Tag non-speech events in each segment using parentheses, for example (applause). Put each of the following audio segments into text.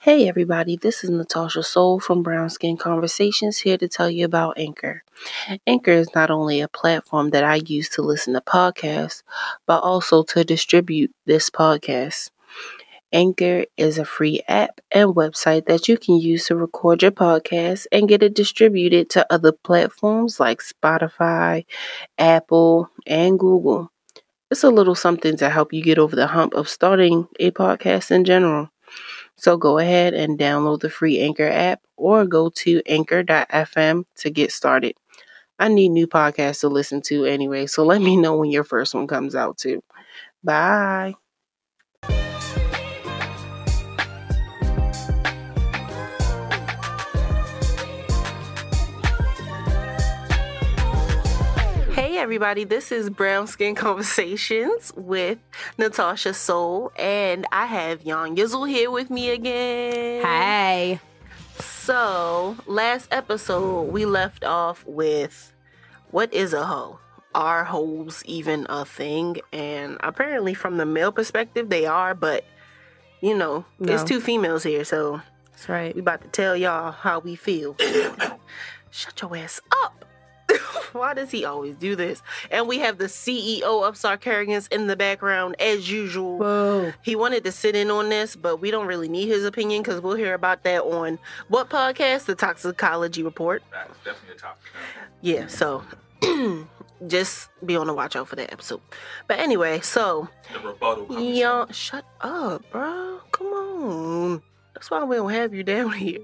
Hey everybody, this is Natasha Soul from Brown Skin Conversations here to tell you about Anchor. Anchor is not only a platform that I use to listen to podcasts, but also to distribute this podcast. Anchor is a free app and website that you can use to record your podcast and get it distributed to other platforms like Spotify, Apple, and Google. It's a little something to help you get over the hump of starting a podcast in general. So go ahead and download the free Anchor app or go to anchor.fm to get started. I need new podcasts to listen to anyway, so let me know when your first one comes out too. Bye. Hey everybody, this is Brown Skin (laughs) Conversations with Natasha Soul, and I have Yanyizzle here with me again. Hi. So, last episode we left off with what is a hoe? Are hoes even a thing? And apparently, from the male perspective, they are, but you know, No. it's two females here, so That's right. we about to tell y'all how we feel. (coughs) Shut your ass up. (laughs) Why does he always do this? And we have the CEO of Sarkarians in the background as usual. Whoa. He wanted to sit in on this, but we don't really need his opinion because we'll hear about that on what podcast? The Toxicology Report. That was definitely a topic. Yeah, so (clears throat) just be on the watch out for that episode. But anyway, so The rebuttal. y'all, soon. shut up, bro. Come on. That's why we don't have you down (laughs) here.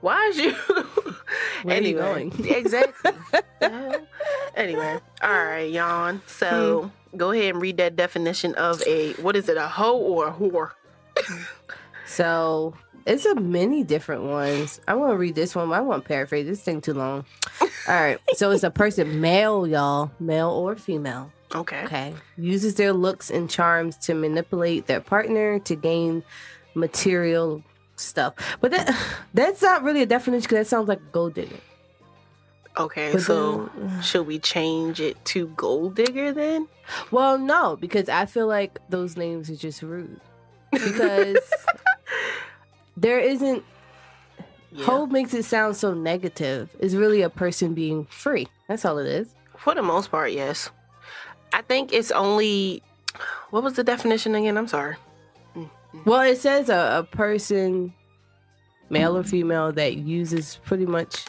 Why is you? (laughs) Where are you anyway, going? (laughs) exactly. (laughs) Anyway, all right, yawn. So Hmm. go ahead and read that definition of a what is it? A hoe or a whore? (laughs) So it's a many different ones. I want to read this one. but I want to paraphrase this thing too long. All right. So it's a person, male, y'all, male or female. Okay. Okay. Uses their looks and charms to manipulate their partner to gain material stuff. But that (sighs) that's not really a definition because that sounds like gold digger. Okay. But so then- (sighs) should we change it to gold digger then? well, no, because I feel like those names are just rude. Because (laughs) there isn't Yeah. Hope makes it sound so negative. It's really a person being free. That's all it is. For the most part, yes. I think it's only what was the definition again? I'm sorry. Well, it says a, a person, male or female, that uses pretty much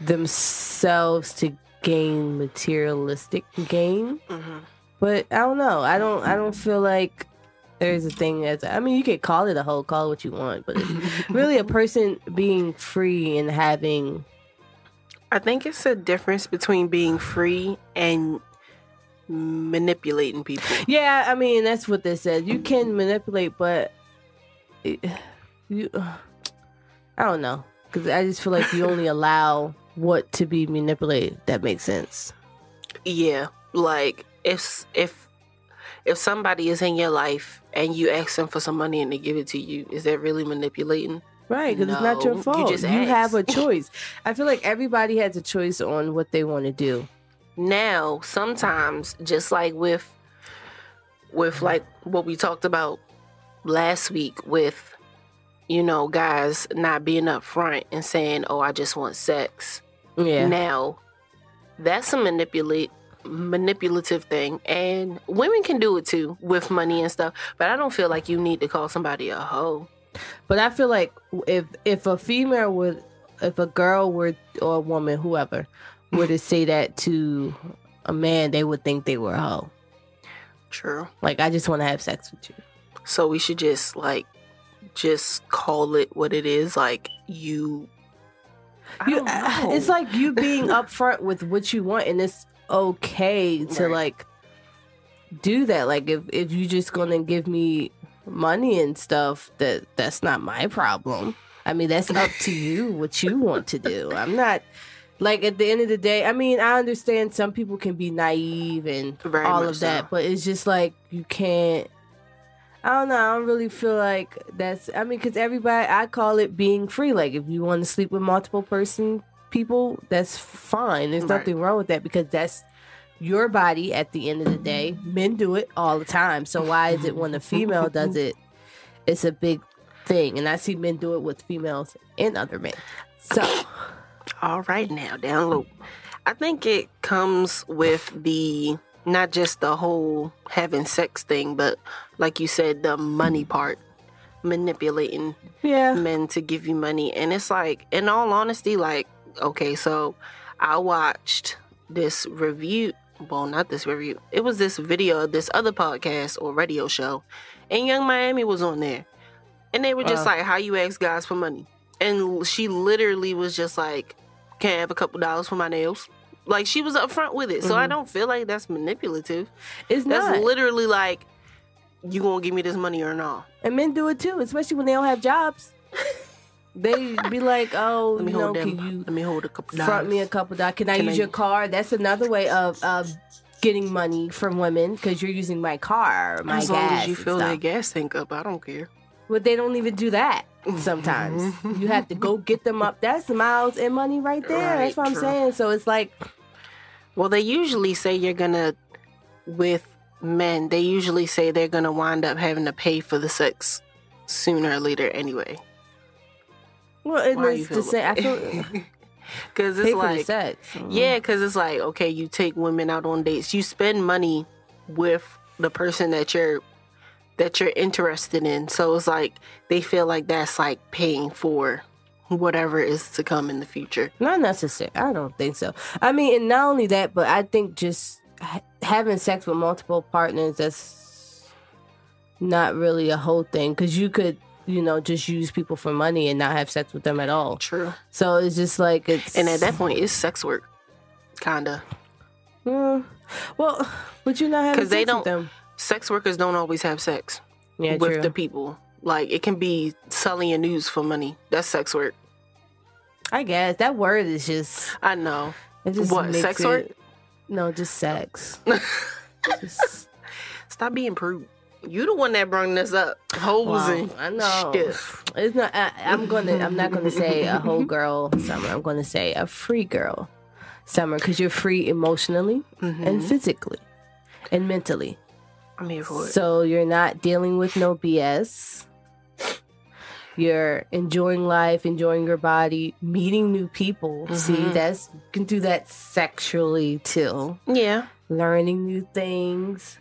themselves to gain materialistic gain. hmm But I don't know. I don't. I don't feel like there's a thing as. I mean, you could call it a whole, call what you want, but it's (laughs) really a person being free and having. I think it's a difference between being free and manipulating people. Yeah, I mean that's what they said. You can manipulate, but it- you, I don't know, because I just feel like you only (laughs) allow what to be manipulated. That makes sense. Yeah, like if if if somebody is in your life and you ask them for some money and they give it to you, is that really manipulating? Right, because it's not your fault. You, just have a (laughs) choice. I feel like everybody has a choice on what they want to do. Now, sometimes just like with with like what we talked about last week with you know guys not being upfront and saying, "Oh, I just want sex." Yeah, Now, that's a manipulate manipulative thing and women can do it too with money and stuff, but I don't feel like you need to call somebody a hoe. but I feel like if if a female would, if a girl were or a woman, whoever, were to say that to a man, they would think they were a hoe. True. Like I just want to have sex with you. So we should just like just call it what it is like you You, it's like you being (laughs) upfront with what you want, and it's okay to Right. like do that. Like if if you're just gonna give me money and stuff, that that's not my problem. I mean, that's up to you what you want to do. I'm not like at the end of the day. I mean, I understand some people can be naive and Very all of that, so. but it's just like you can't. I don't know. I don't really feel like that's. I mean, because everybody, I call it being free. Like, if you want to sleep with multiple person people, that's fine. There's Right. nothing wrong with that because that's your body. At the end of the day, men do it all the time. So why is it when a female does it, it's a big thing, and I see men do it with females and other men. So All right, now down low. I think it comes with the not just the whole having sex thing, but like you said, the money part, manipulating yeah, men to give you money. And it's like, in all honesty, like, okay, so I watched this review. Well, not this review. It was this video of this other podcast or radio show, and Yung Miami was on there, and they were just Wow. like, "How you ask guys for money?" And she literally was just like, "Can I have a couple dollars for my nails?" Like she was upfront with it, so I Mhm. don't feel like that's manipulative. it's not That's not. literally like, "You gonna give me this money or not?" and men do it too, especially when they don't have jobs. they be like, (laughs) "Oh, Let me you know, hold them. can you Let me hold a couple front me a couple dollars? Can I Can use I- your car?" That's another way of of getting money from women because you're using my car, my as gas. long as you fill that gas tank up, I don't care. But they don't even do that sometimes. Mm-hmm. you have to go get them up. That's miles and money right there. Right, That's what I'm saying. So it's like, Well, they usually say you're gonna, with men, they usually say they're gonna wind up having to pay for the sex sooner or later anyway. well, and Why it's the same. I feel Because (laughs) it's like, sex. Mm-hmm. yeah, because it's like, okay, you take women out on dates, you spend money with the person that you're that you're interested in. So it's like they feel like that's like paying for whatever is to come in the future. Not necessary. I don't think so. I mean, and not only that, but I think just ha- having sex with multiple partners that's not really a whole thing because you could, you know, just use people for money and not have sex with them at all. True. So it's just like it's And at that point, it's sex work, kinda. Mm, well, would you're not having 'Cause they sex with don't- them. Sex workers don't always have sex. Yeah, with true. the people. Like it can be selling your news for money. That's sex work. I guess that word is just I know. it just What, sex it- work? No, just sex. (laughs) Just, Stop being prude. You the one that brought this up. Hoes wow, and I know. stiff. It's not. I, I'm gonna. I'm not gonna say a whole (laughs) girl summer. I'm gonna say a free girl summer because you're free emotionally and Mhm. physically and mentally. I'm here for it. So you're not dealing with no BS. You're enjoying life, enjoying your body, meeting new people. See, Mhm. that's you can do that sexually too. yeah. Learning new things,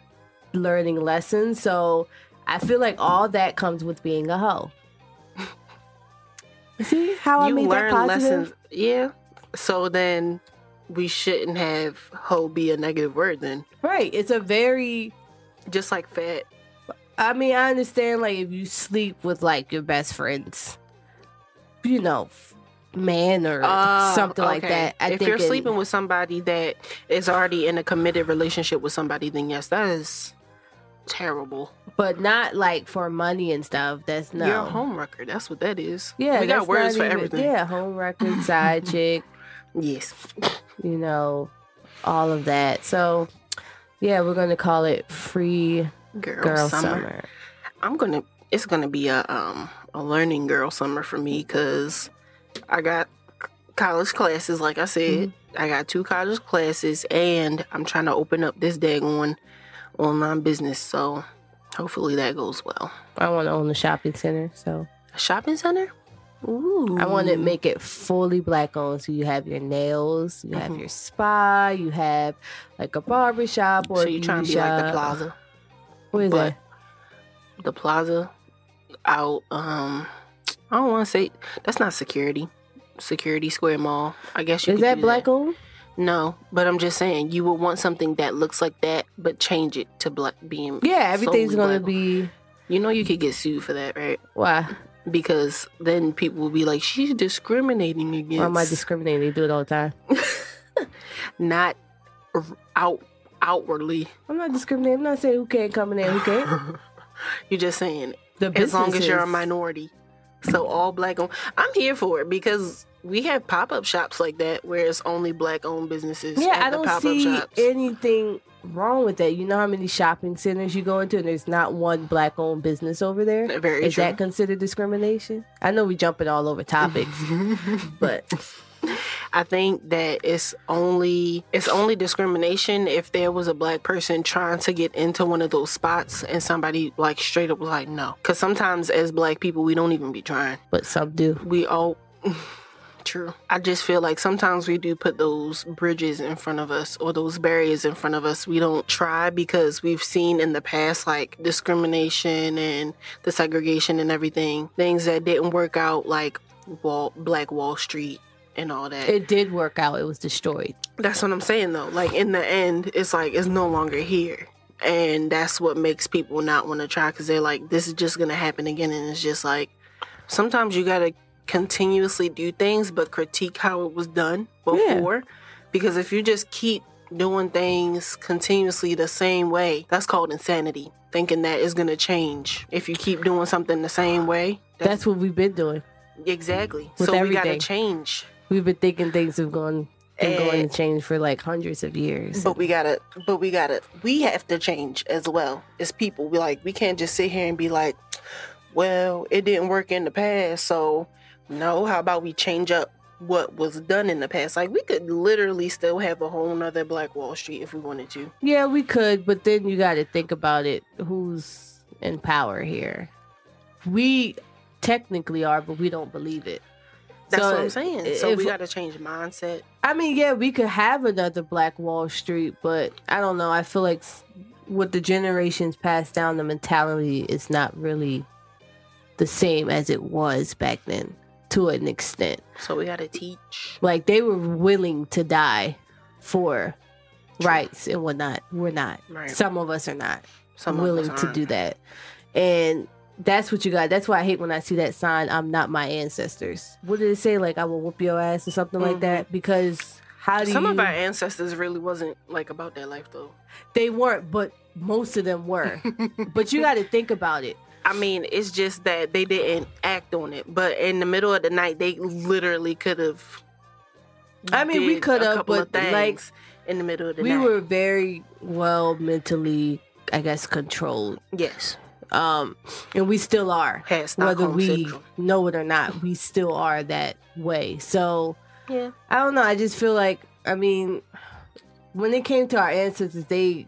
learning lessons. So I feel like all that comes with being a hoe. (laughs) See how I you made that learn positive? lessons. Yeah. So then we shouldn't have hoe be a negative word then. Right. It's a very Just like fat. I mean, I understand like if you sleep with like your best friends, you know, man or Ah, something like that. I if think you're it- sleeping with somebody that is already in a committed relationship with somebody, then yes, that is terrible. but not like for money and stuff. That's no. You're a home wrecker. That's what that is. Yeah, we got words for even- everything. Yeah, home record, side (laughs) chick, Yes. you know, all of that. So, yeah, we're gonna call it free Girl, girl summer. summer. I'm gonna. It's gonna be a um a learning girl summer for me because I got college classes. Like I said, Mm-hmm. I got two college classes, and I'm trying to open up this daggone online business. So hopefully that goes well. I want to own a shopping center, so A shopping center. Ooh. I want to make it fully black owned. So you have your nails, you have Mhm. your spa, you have like a barbershop or So you trying to be like the plaza? What is but that? the plaza out um I don't want to say that's not security. Security Square Mall. I guess you Is that black owned? No, but I'm just saying you would want something that looks like that, but change it to black being. Yeah, everything's gonna be You know, you could get sued for that, right? why? Because then people will be like, "She's discriminating against." Why am I discriminating? They do it all the time. (laughs) not out outwardly? I'm not discriminating. I'm not saying who can't come in there, who can't. (laughs) You're just saying The as long as you're a minority. So all black owned. I'm here for it because we have pop up shops like that where it's only black owned businesses. Yeah, I don't see shops. anything wrong with that. You know how many shopping centers you go into and there's not one black owned business over there? Very Is true. that considered discrimination? I know we jumping all over topics, (laughs) but I think that it's only it's only discrimination if there was a black person trying to get into one of those spots and somebody like straight up was like no. Because sometimes as black people we don't even be trying. But some do. We all. (sighs) True. I just feel like sometimes we do put those bridges in front of us or those barriers in front of us. We don't try because we've seen in the past like discrimination and the segregation and everything, things that didn't work out, like Wall, Black Wall Street and all that. It did work out. It was destroyed. That's what I'm saying though. Like in the end, it's like it's no longer here. And that's what makes people not want to try because they're like, this is just going to happen again. And it's just like, sometimes you got to continuously do things, but critique how it was done before. Because if you just keep doing things continuously the same way, that's called insanity. Thinking that is going to change. If you keep doing something the same way, That's what we've been doing. exactly. With so we got to change. We've been thinking things have gone been going to change for like hundreds of years. But we gotta, but we gotta, we have to change as well as people. We like, we can't just sit here and be like, well, it didn't work in the past, so no. How about we change up what was done in the past? Like we could literally still have a whole nother Black Wall Street if we wanted to. Yeah, we could, but then you got to think about it. Who's in power here? We technically are, but we don't believe it. That's So, what I'm saying. So if- we gotta change mindset. I mean, yeah, we could have another Black Wall Street, but I don't know. I feel like with the generations passed down, the mentality is not really the same as it was back then to an extent. So we gotta teach. Like they were willing to die for True. rights and whatnot. We're not. Right. Some of us are not Some of willing to do that. And that's what you got. That's why I hate when I see that sign, I'm not my ancestors. What did it say? Like, I will whoop your ass or something like Mhm. that? Because how do Some you. of our ancestors really wasn't like about that life though. they weren't, but most of them were. (laughs) but you got to think about it. I mean, it's just that they didn't act on it. But in the middle of the night, they literally could have. I mean, we could have, but, like, in the middle of the We night. We were very well mentally, I guess, controlled. yes, Um, and we still are. had Whether we know it or not, (laughs) we still are that way. So Yeah, I don't know. I just feel like I mean, when it came to our ancestors, they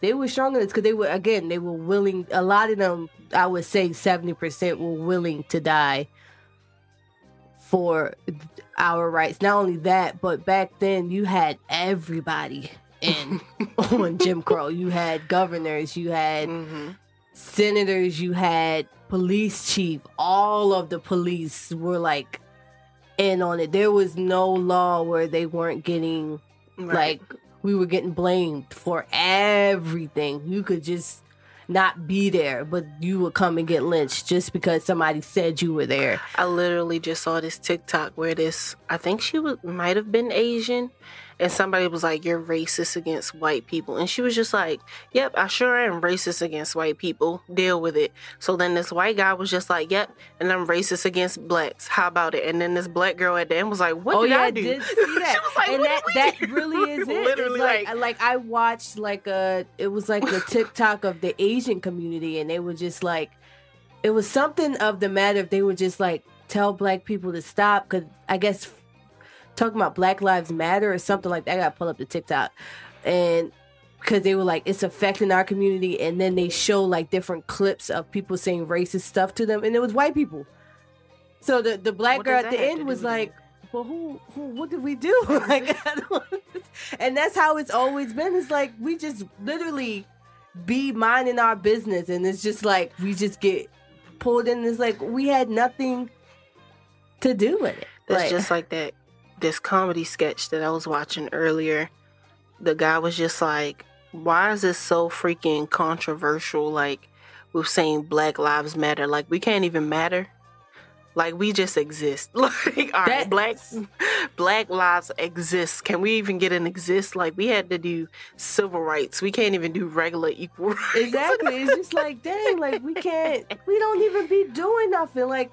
they were strong in this because they were again they were willing. A lot of them, I would say, seventy percent were willing to die for our rights. Not only that, but back then you had everybody in (laughs) on Jim Crow. You had governors, you had hmm senators, you had police chief, all of the police were like in on it. There was no law where they weren't getting like we were getting blamed for everything. You could just not be there, but you would come and get lynched just because somebody said you were there. I literally just saw this TikTok where this, I think she was might have been Asian, and somebody was like, "You're racist against white people," and she was just like, "Yep, I sure am racist against white people. Deal with it." So then this white guy was just like, "Yep, and I'm racist against blacks. How about it?" And then this black girl at the end was like, "What oh did yeah, I I did (laughs) see that. she was like, and "What that that really (laughs) is it. Literally, like, like, like I watched like a it was like the (laughs) TikTok of the Asian community, and they were just like, it was something of the matter. If they were just like tell black people to stop, because I guess talking about Black Lives Matter or something like that. I got to pull up the TikTok, and because they were like it's affecting our community, and then they show like different clips of people saying racist stuff to them, and it was white people. So the the black What girl at the that have to end was like, well, who, who, what did we do? (laughs) like, I don't, (laughs) and that's how it's always been. It's like we just literally be minding our business, and it's just like we just get pulled in. It's like we had nothing to do with it. That's Like, just like that this comedy sketch that I was watching earlier. The guy was just like, "Why is this so freaking controversial? Like, with saying Black Lives Matter. Like, we can't even matter. Like, we just exist. (laughs) Like, all right, black Black lives exist. Can we even get an exist? Like, we had to do civil rights. We can't even do regular equal (laughs) rights. exactly. It's just like, dang, like we can't, we don't even be doing nothing. Like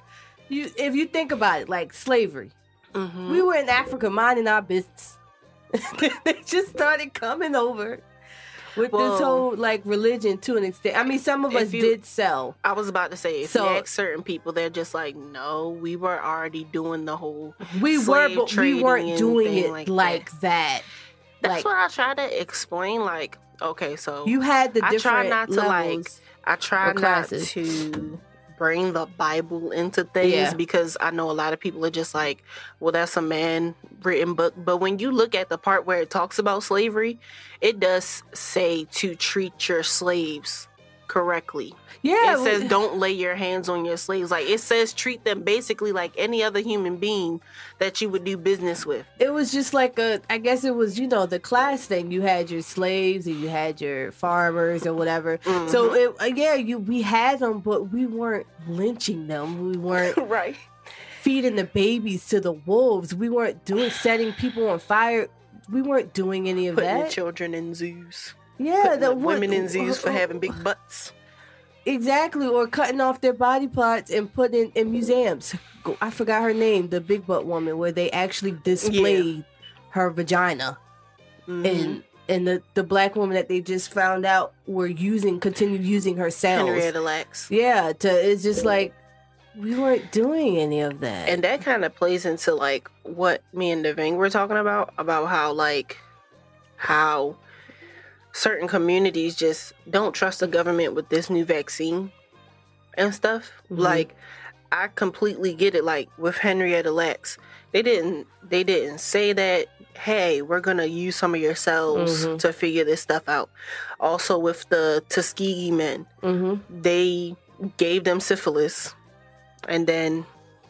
you, if you think about it, like slavery. Mhm. We were in Africa minding our business. (laughs) they just started coming over. with this whole like religion to an extent. I mean, some of If us you- did sell. I was about to say, if So- you ask certain people, they're just like, no, we were already doing the whole. We were, but we weren't doing it like like, that. that. That's Like- what I try to explain. Like, okay, so You had the I try not to, like. I try not classes. to bring the Bible into things Yeah. because I know a lot of people are just like, well, that's a man written book. But when you look at the part where it talks about slavery, it does say to treat your slaves correctly. yeah, it says (laughs) don't lay your hands on your slaves. Like it says treat them basically like any other human being that you would do business with. it was just like a i guess it was you know the class thing you had your slaves and you had your farmers or whatever so it, uh, yeah you we had them but we weren't lynching them we weren't (laughs) right. feeding the babies to the wolves we weren't doing setting people on fire we weren't doing any of Putting that children in zoos. Yeah the women in zoos for uh, having big butts. exactly or cutting off their body parts and putting in museums i forgot her name the big butt woman where they actually displayed her vagina Mhm. and and the the black woman that they just found out were using continued using her cells. Henrietta Lacks. Yeah, to it's just like we weren't doing any of that. And that kind of plays into like what me and Devang were talking about about how like how certain communities just don't trust the government with this new vaccine and stuff. Mhm. Like I completely get it. Like with Henrietta Lacks, they didn't they didn't say that. Hey, we're gonna use some of your cells Mhm. to figure this stuff out. Also with the Tuskegee men, hmm they gave them syphilis and then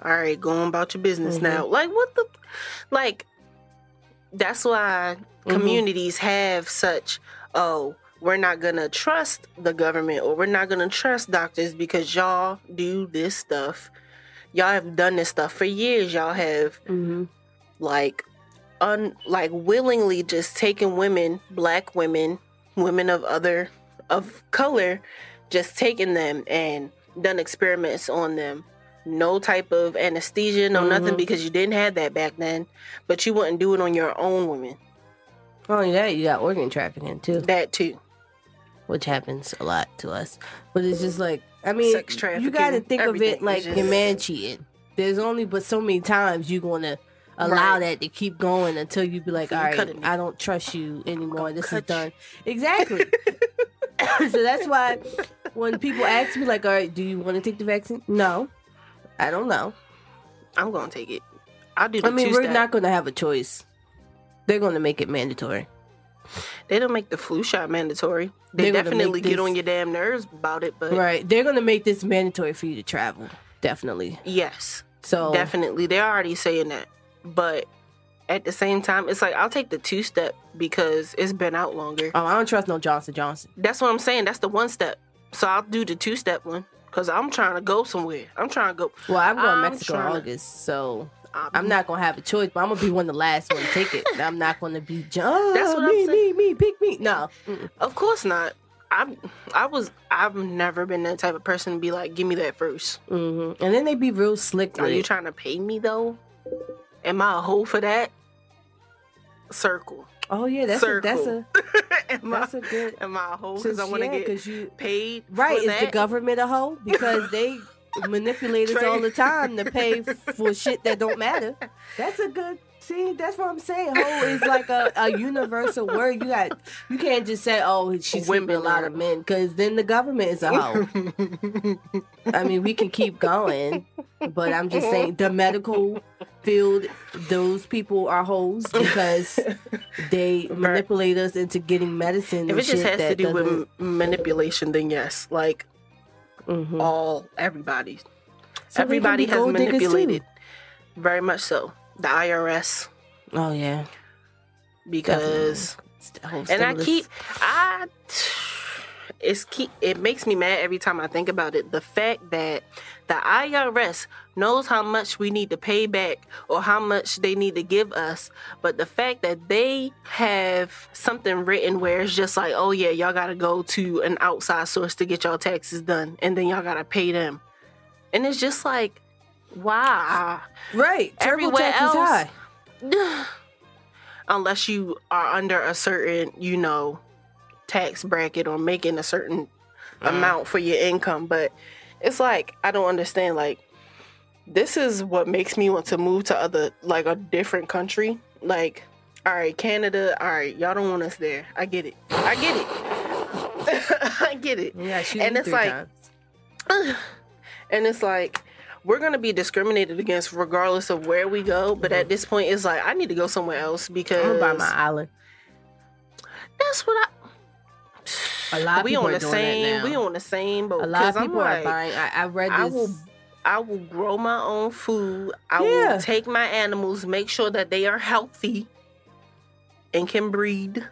all right go on about your business Mhm. now like what the like that's why Mhm. communities have such oh we're not gonna trust the government or we're not gonna trust doctors because y'all do this stuff. Y'all have done this stuff for years. Y'all have hmm like un like willingly just taking women black women women of other of color just taking them and done experiments on them. No type of anesthesia no nothing Mhm. because you didn't have that back then but you wouldn't do it on your own women Not only that, you got organ trafficking too, that too which happens a lot to us. But it's just like I mean, Sex you got to think of it like just- your man cheating. There's only but so many times you're gonna allow Right. that to keep going until you be like, all right. I don't trust you anymore. This is cut you. done. Exactly. (laughs) (coughs) so that's why when people ask me like, all right, do you want to take the vaccine? No, I don't know. i'm gonna take it i'll do the I mean, we're not going to have a choice. They're going to make it mandatory. they don't make the flu shot mandatory they They're definitely get this- on your damn nerves about it but Right. They're going to make this mandatory for you to travel. Definitely. yes So Definitely. They're already saying that. But at the same time, it's like I'll take the two step because it's been out longer. Oh, I don't trust no Johnson Johnson. That's what I'm saying. That's the one step. So I'll do the two step one because I'm trying to go somewhere. I'm trying to go. Well, I'm going to I'm Mexico in August, so I'm, I'm not to have a choice. But I'm to be one of the last one to take it. I'm not to be (laughs) John. That's what I'm me, me, me, pick me. No. Mm-mm. Of course not. I'm. I was. I've never been that type of person to be like, give me that 1st hmm And then they be real slick Are with you it. trying to pay me though? Am I a hoe for that? Circle. oh yeah, that's a, that's a (laughs) am, I, that's a good. am I a hoe because I want to yeah, get you paid? right is the government a hoe because they (laughs) manipulate us all the time to pay for shit that don't matter. That's a good. See, that's what I'm saying. Hoe is like a, a universal word. You got you can't just say, "Oh, she's sleeping a lot of men," because then the government is a hoe. I mean, we can keep going, but I'm just saying the medical field, those people are hoes because they (laughs) manipulate us into getting medicine. If it just has to do with manipulation, then yes, like Mhm. all everybody, So everybody has manipulated. Very much so. The IRS, Oh yeah, because It's the whole and I keep I it's keep it makes me mad every time I think about it. The fact that the IRS knows how much we need to pay back or how much they need to give us, but the fact that they have something written where it's just like, oh yeah, y'all gotta go to an outside source to get y'all taxes done, and then y'all gotta pay them, and it's just like, why? right. Everywhere else- high. (sighs) unless you are under a certain, you know, tax bracket or making a certain uh-huh. amount for your income. But it's like I don't understand. Like this is what makes me want to move to other like a different country. Like, all right, Canada. All right, y'all don't want us there. I get it. I get it. (laughs) I get it. Yeah, shoot And it's like-. (sighs) And it's like we're gonna be discriminated against regardless of where we go. But at mm-hmm. this point, it's like I need to go somewhere else because I'm buy my island. that's what I. A lot of we people on are the same. We on the same boat. A lot of people are buying. I, I read I this. will I will grow my own food. I Yeah. will take my animals, make sure that they are healthy and can breed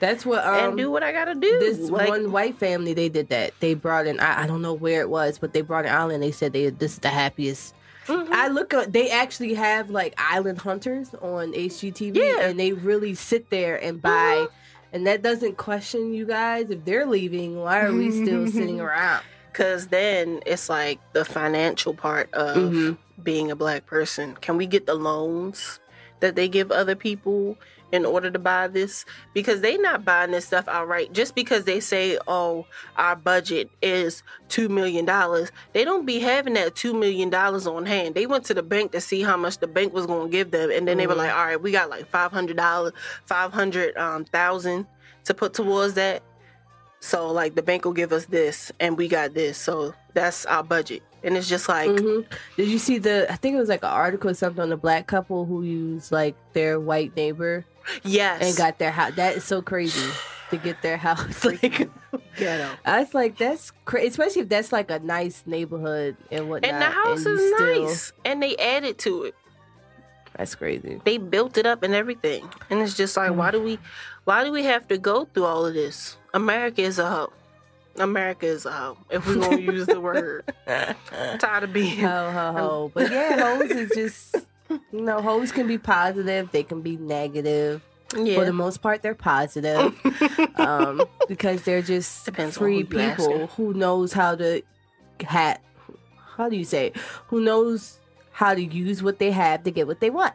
That's what um, and do what I gotta do. this Like, one white family they did that. They brought in. I, I don't know where it was, but they brought an island. They said they this is the happiest. mhm. I look at they actually have like island hunters on HGTV, Yeah. and they really sit there and buy. Mhm. And that doesn't question you guys if they're leaving. Why are we still sitting (laughs) around? Cause then it's like the financial part of Mhm. being a black person. Can we get the loans that they give other people in order to buy this? Because they not buying this stuff outright. Just because they say, "Oh, our budget is two million dollars," they don't be having that two million dollars on hand. They went to the bank to see how much the bank was going to give them, and then they were Mhm. like, "All right, we got like five hundred dollars, five hundred um, thousand to put towards that." So like the bank will give us this, and we got this. So that's our budget, and it's just like. Mhm. Did you see the? I think it was like an article or something on the black couple who used like their white neighbor Yes. and got their house. That is so crazy to get their (laughs) house. (laughs) Like, ghetto. I was like, that's crazy, especially if that's like a nice neighborhood and whatnot. And the house you is still- nice. And they added to it. That's crazy. They built it up and everything. And it's just like why do we why do we have to go through all of this? America is a hoe. America is a hoe. If we're gonna use the word. Tired of being Ho ho ho. But yeah, hoes is just you know, hoes can be positive, they can be negative. Yeah. For the most part, they're positive. (laughs) um, because they're just Depends free who people who knows how to hat. How do you say? it? Who knows how to use what they have to get what they want,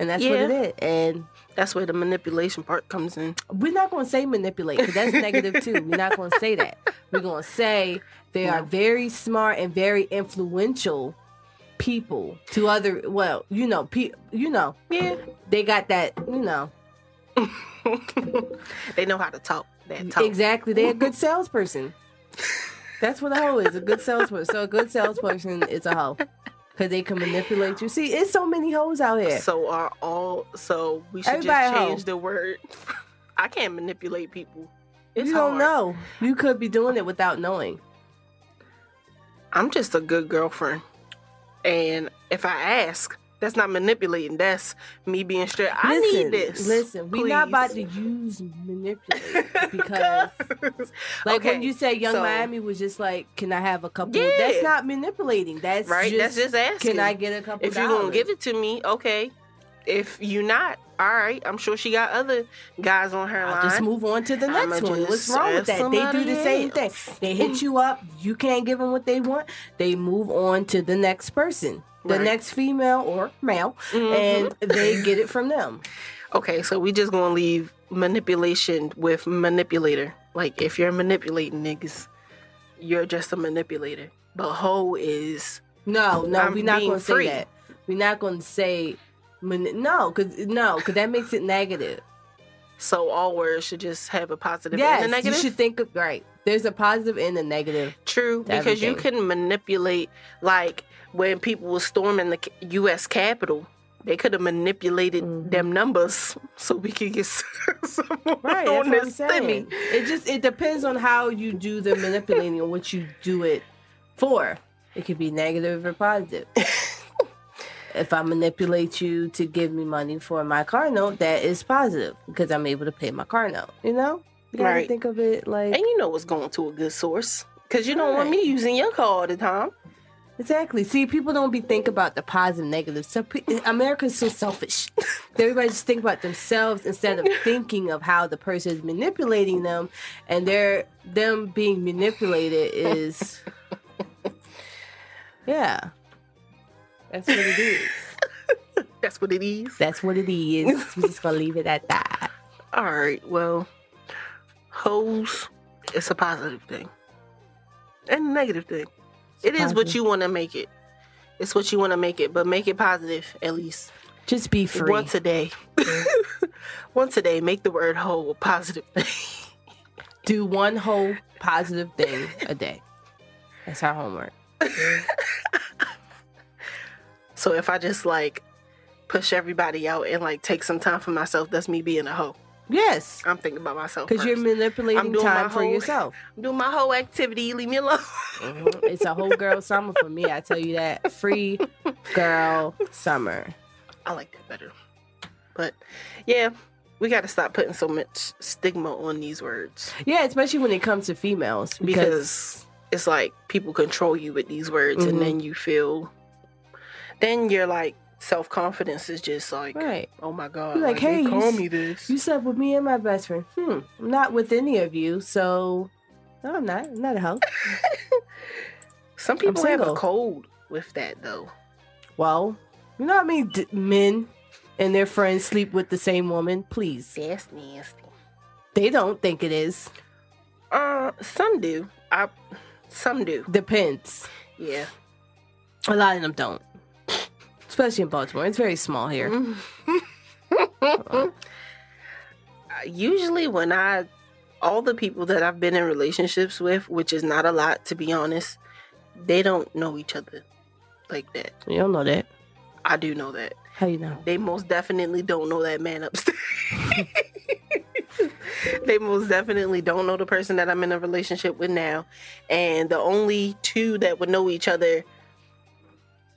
and that's what it is. And That's where the manipulation part comes in. we're not going to say manipulate because that's negative too. We're not going to say that. We're going to say they are very smart and very influential people to other. Well, you know, pe- you know, Yeah. they got that. You know, (laughs) they know how to talk. That talk. exactly. They're a good salesperson. That's what a hoe is. A good salesperson. So a good salesperson is a hoe because they can manipulate you. See, it's so many hoes out here. So are all so we should Everybody just hoe. change the word. (laughs) I can't manipulate people. It's you don't hard. know. You could be doing it without knowing. I'm just a good girlfriend. And if I ask, that's not manipulating. That's me being straight. I listen, need this. Listen, we're not about to use manipulate (laughs) because, like when you say Yung so- Miami was just like, "Can I have a couple?" Yeah. That's not manipulating. That's right? Just, that's just asking. Can I get a couple? if you're gonna give it to me, okay. If you not, all right. I'm sure she got other guys on her I'll line. just move on to the next one. What's wrong with that? They do the somebody same thing. They hit you up. You can't give them what they want. They move on to the next person, the Right. next female or male, Mhm. and they get it from them. (laughs) Okay, so we just gonna leave manipulation with manipulator. Like if you're manipulating niggas, you're just a manipulator. But hoe is No, no, I'm we're not going to say that. We're not going to say mani- no, because no, because that makes it negative. so all words should just have a positive yes, and a you should think of right. There's a positive and a negative. True, because you can manipulate like when people were storming the U.S. Capitol. They could have manipulated Mhm. them numbers (laughs) so we could get (laughs) someone Right, on this stimmy. It just it depends on how you do the manipulating and what you do it for. It could be negative or positive. (laughs) if I manipulate you to give me money for my car note, that is positive because I'm able to pay my car note. You know, you gotta Right. think of it like And you know it's going to a good source because you don't want me using your car all the time. Exactly. See, people don't be think about the positive negative. So pe- America's so selfish. (laughs) Everybody just think about themselves instead of (laughs) thinking of how the person is manipulating them, and they're them being manipulated is, (laughs) yeah, (laughs) that's what it is. That's what it is. That's what it is. We're just gonna (laughs) leave it at that. All right. Well, hoes, it's a positive thing. And a negative thing. It is what positive. you want to make it. It's what you want to make it, but make it positive at least Just be free. once a day. (laughs) once a day, make the word hoe a positive thing. Do one whole positive thing a day. That's our homework. So if I just like push everybody out and like take some time for myself, that's me being a hoe. Yes. I'm thinking about myself. Because you're manipulating I'm doing my time for yourself. (laughs) I'm doing my whole activity. Leave me alone. Mhm. It's a whole girl summer for me. I tell you that. Free girl summer. I like that better. But yeah, we got to stop putting so much stigma on these words Yeah, especially when it comes to females. Because, because it's like people control you with these words, Mhm. and then you feel, then you're like self confidence is just like, right. oh my god, You're like, like, hey, you call me this. You slept with me and my best friend. Hmm. I'm not with any of you, so no, I'm not. I'm not a hoe. (laughs) Some people have a cold with that though. Well, you know what I mean? D- men and their friends sleep with the same woman. Please. That's nasty. They don't think it is. Uh, some do. I, some do. Depends. Yeah. A lot of them don't. Especially in Baltimore. It's very small here. (laughs) Uh, Usually, when I, all the people that I've been in relationships with, which is not a lot to be honest, they don't know each other like that. You don't know that. I do know that. How you know? They most definitely don't know that man upstairs. (laughs) they most definitely don't know the person that I'm in a relationship with now. And the only two that would know each other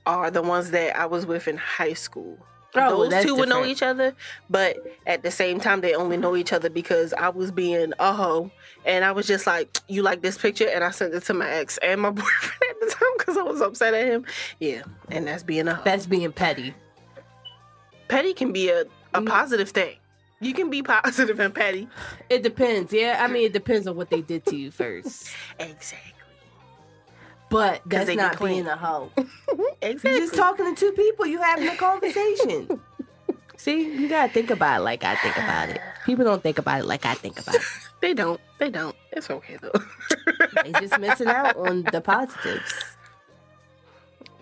are the ones that I was with in high school. Oh, Those two would know each other, but at the same time, they only know each other because I was being a hoe. And I was just like, You like this picture? And I sent it to my ex and my (laughs) boyfriend at the time because I was upset at him. Yeah. And that's being a hoe. That's being petty. petty can be a, a Mm. positive thing. You can be (laughs) positive and petty. It depends. Yeah, I mean, it depends on what they did to you first. (laughs) Exactly. But that's not being a hoe. (laughs) Exactly. You're just talking to two people. You having a conversation. (laughs) See, you gotta think about it like I think about it. People don't think about it like I think about it. (laughs) They don't. They don't. It's okay though. They just missing out on the positives.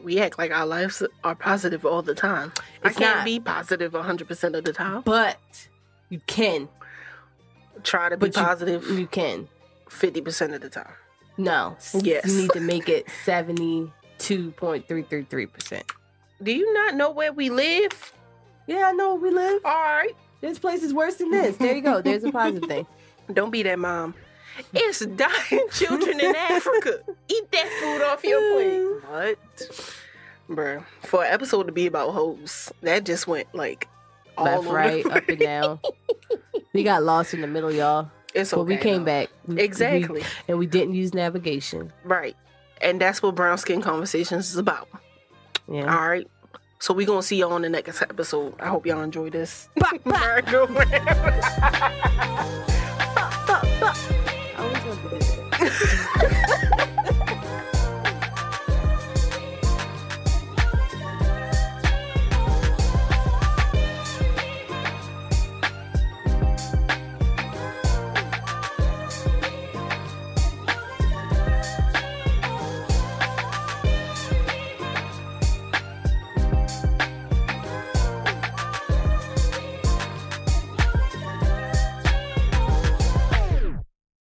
we act like our lives are positive all the time. It's I can't not. be positive 100% of the time. But you can. Try to be But you- positive You can. 50% of the time. No. Yes. You need to make it seventy two point three three three percent. Do you not know where we live? Yeah, I know where we live. All right. This place is worse than this. There you go. There's a positive thing. (laughs) Don't be that mom. It's dying (laughs) children in Africa. Eat that food off your plate. (laughs) What? Bruh. For an episode to be about hoes, that just went like all Left, right, up and down. We got lost in the middle, y'all. It's okay. But we came back. We- we- Exactly. and we didn't use navigation. Right. And that's what Brown Skin Conversations is about. Yeah. All right. So we gonna see y'all on the next episode. I hope y'all enjoy this. Bye, bye. (laughs) (laughs)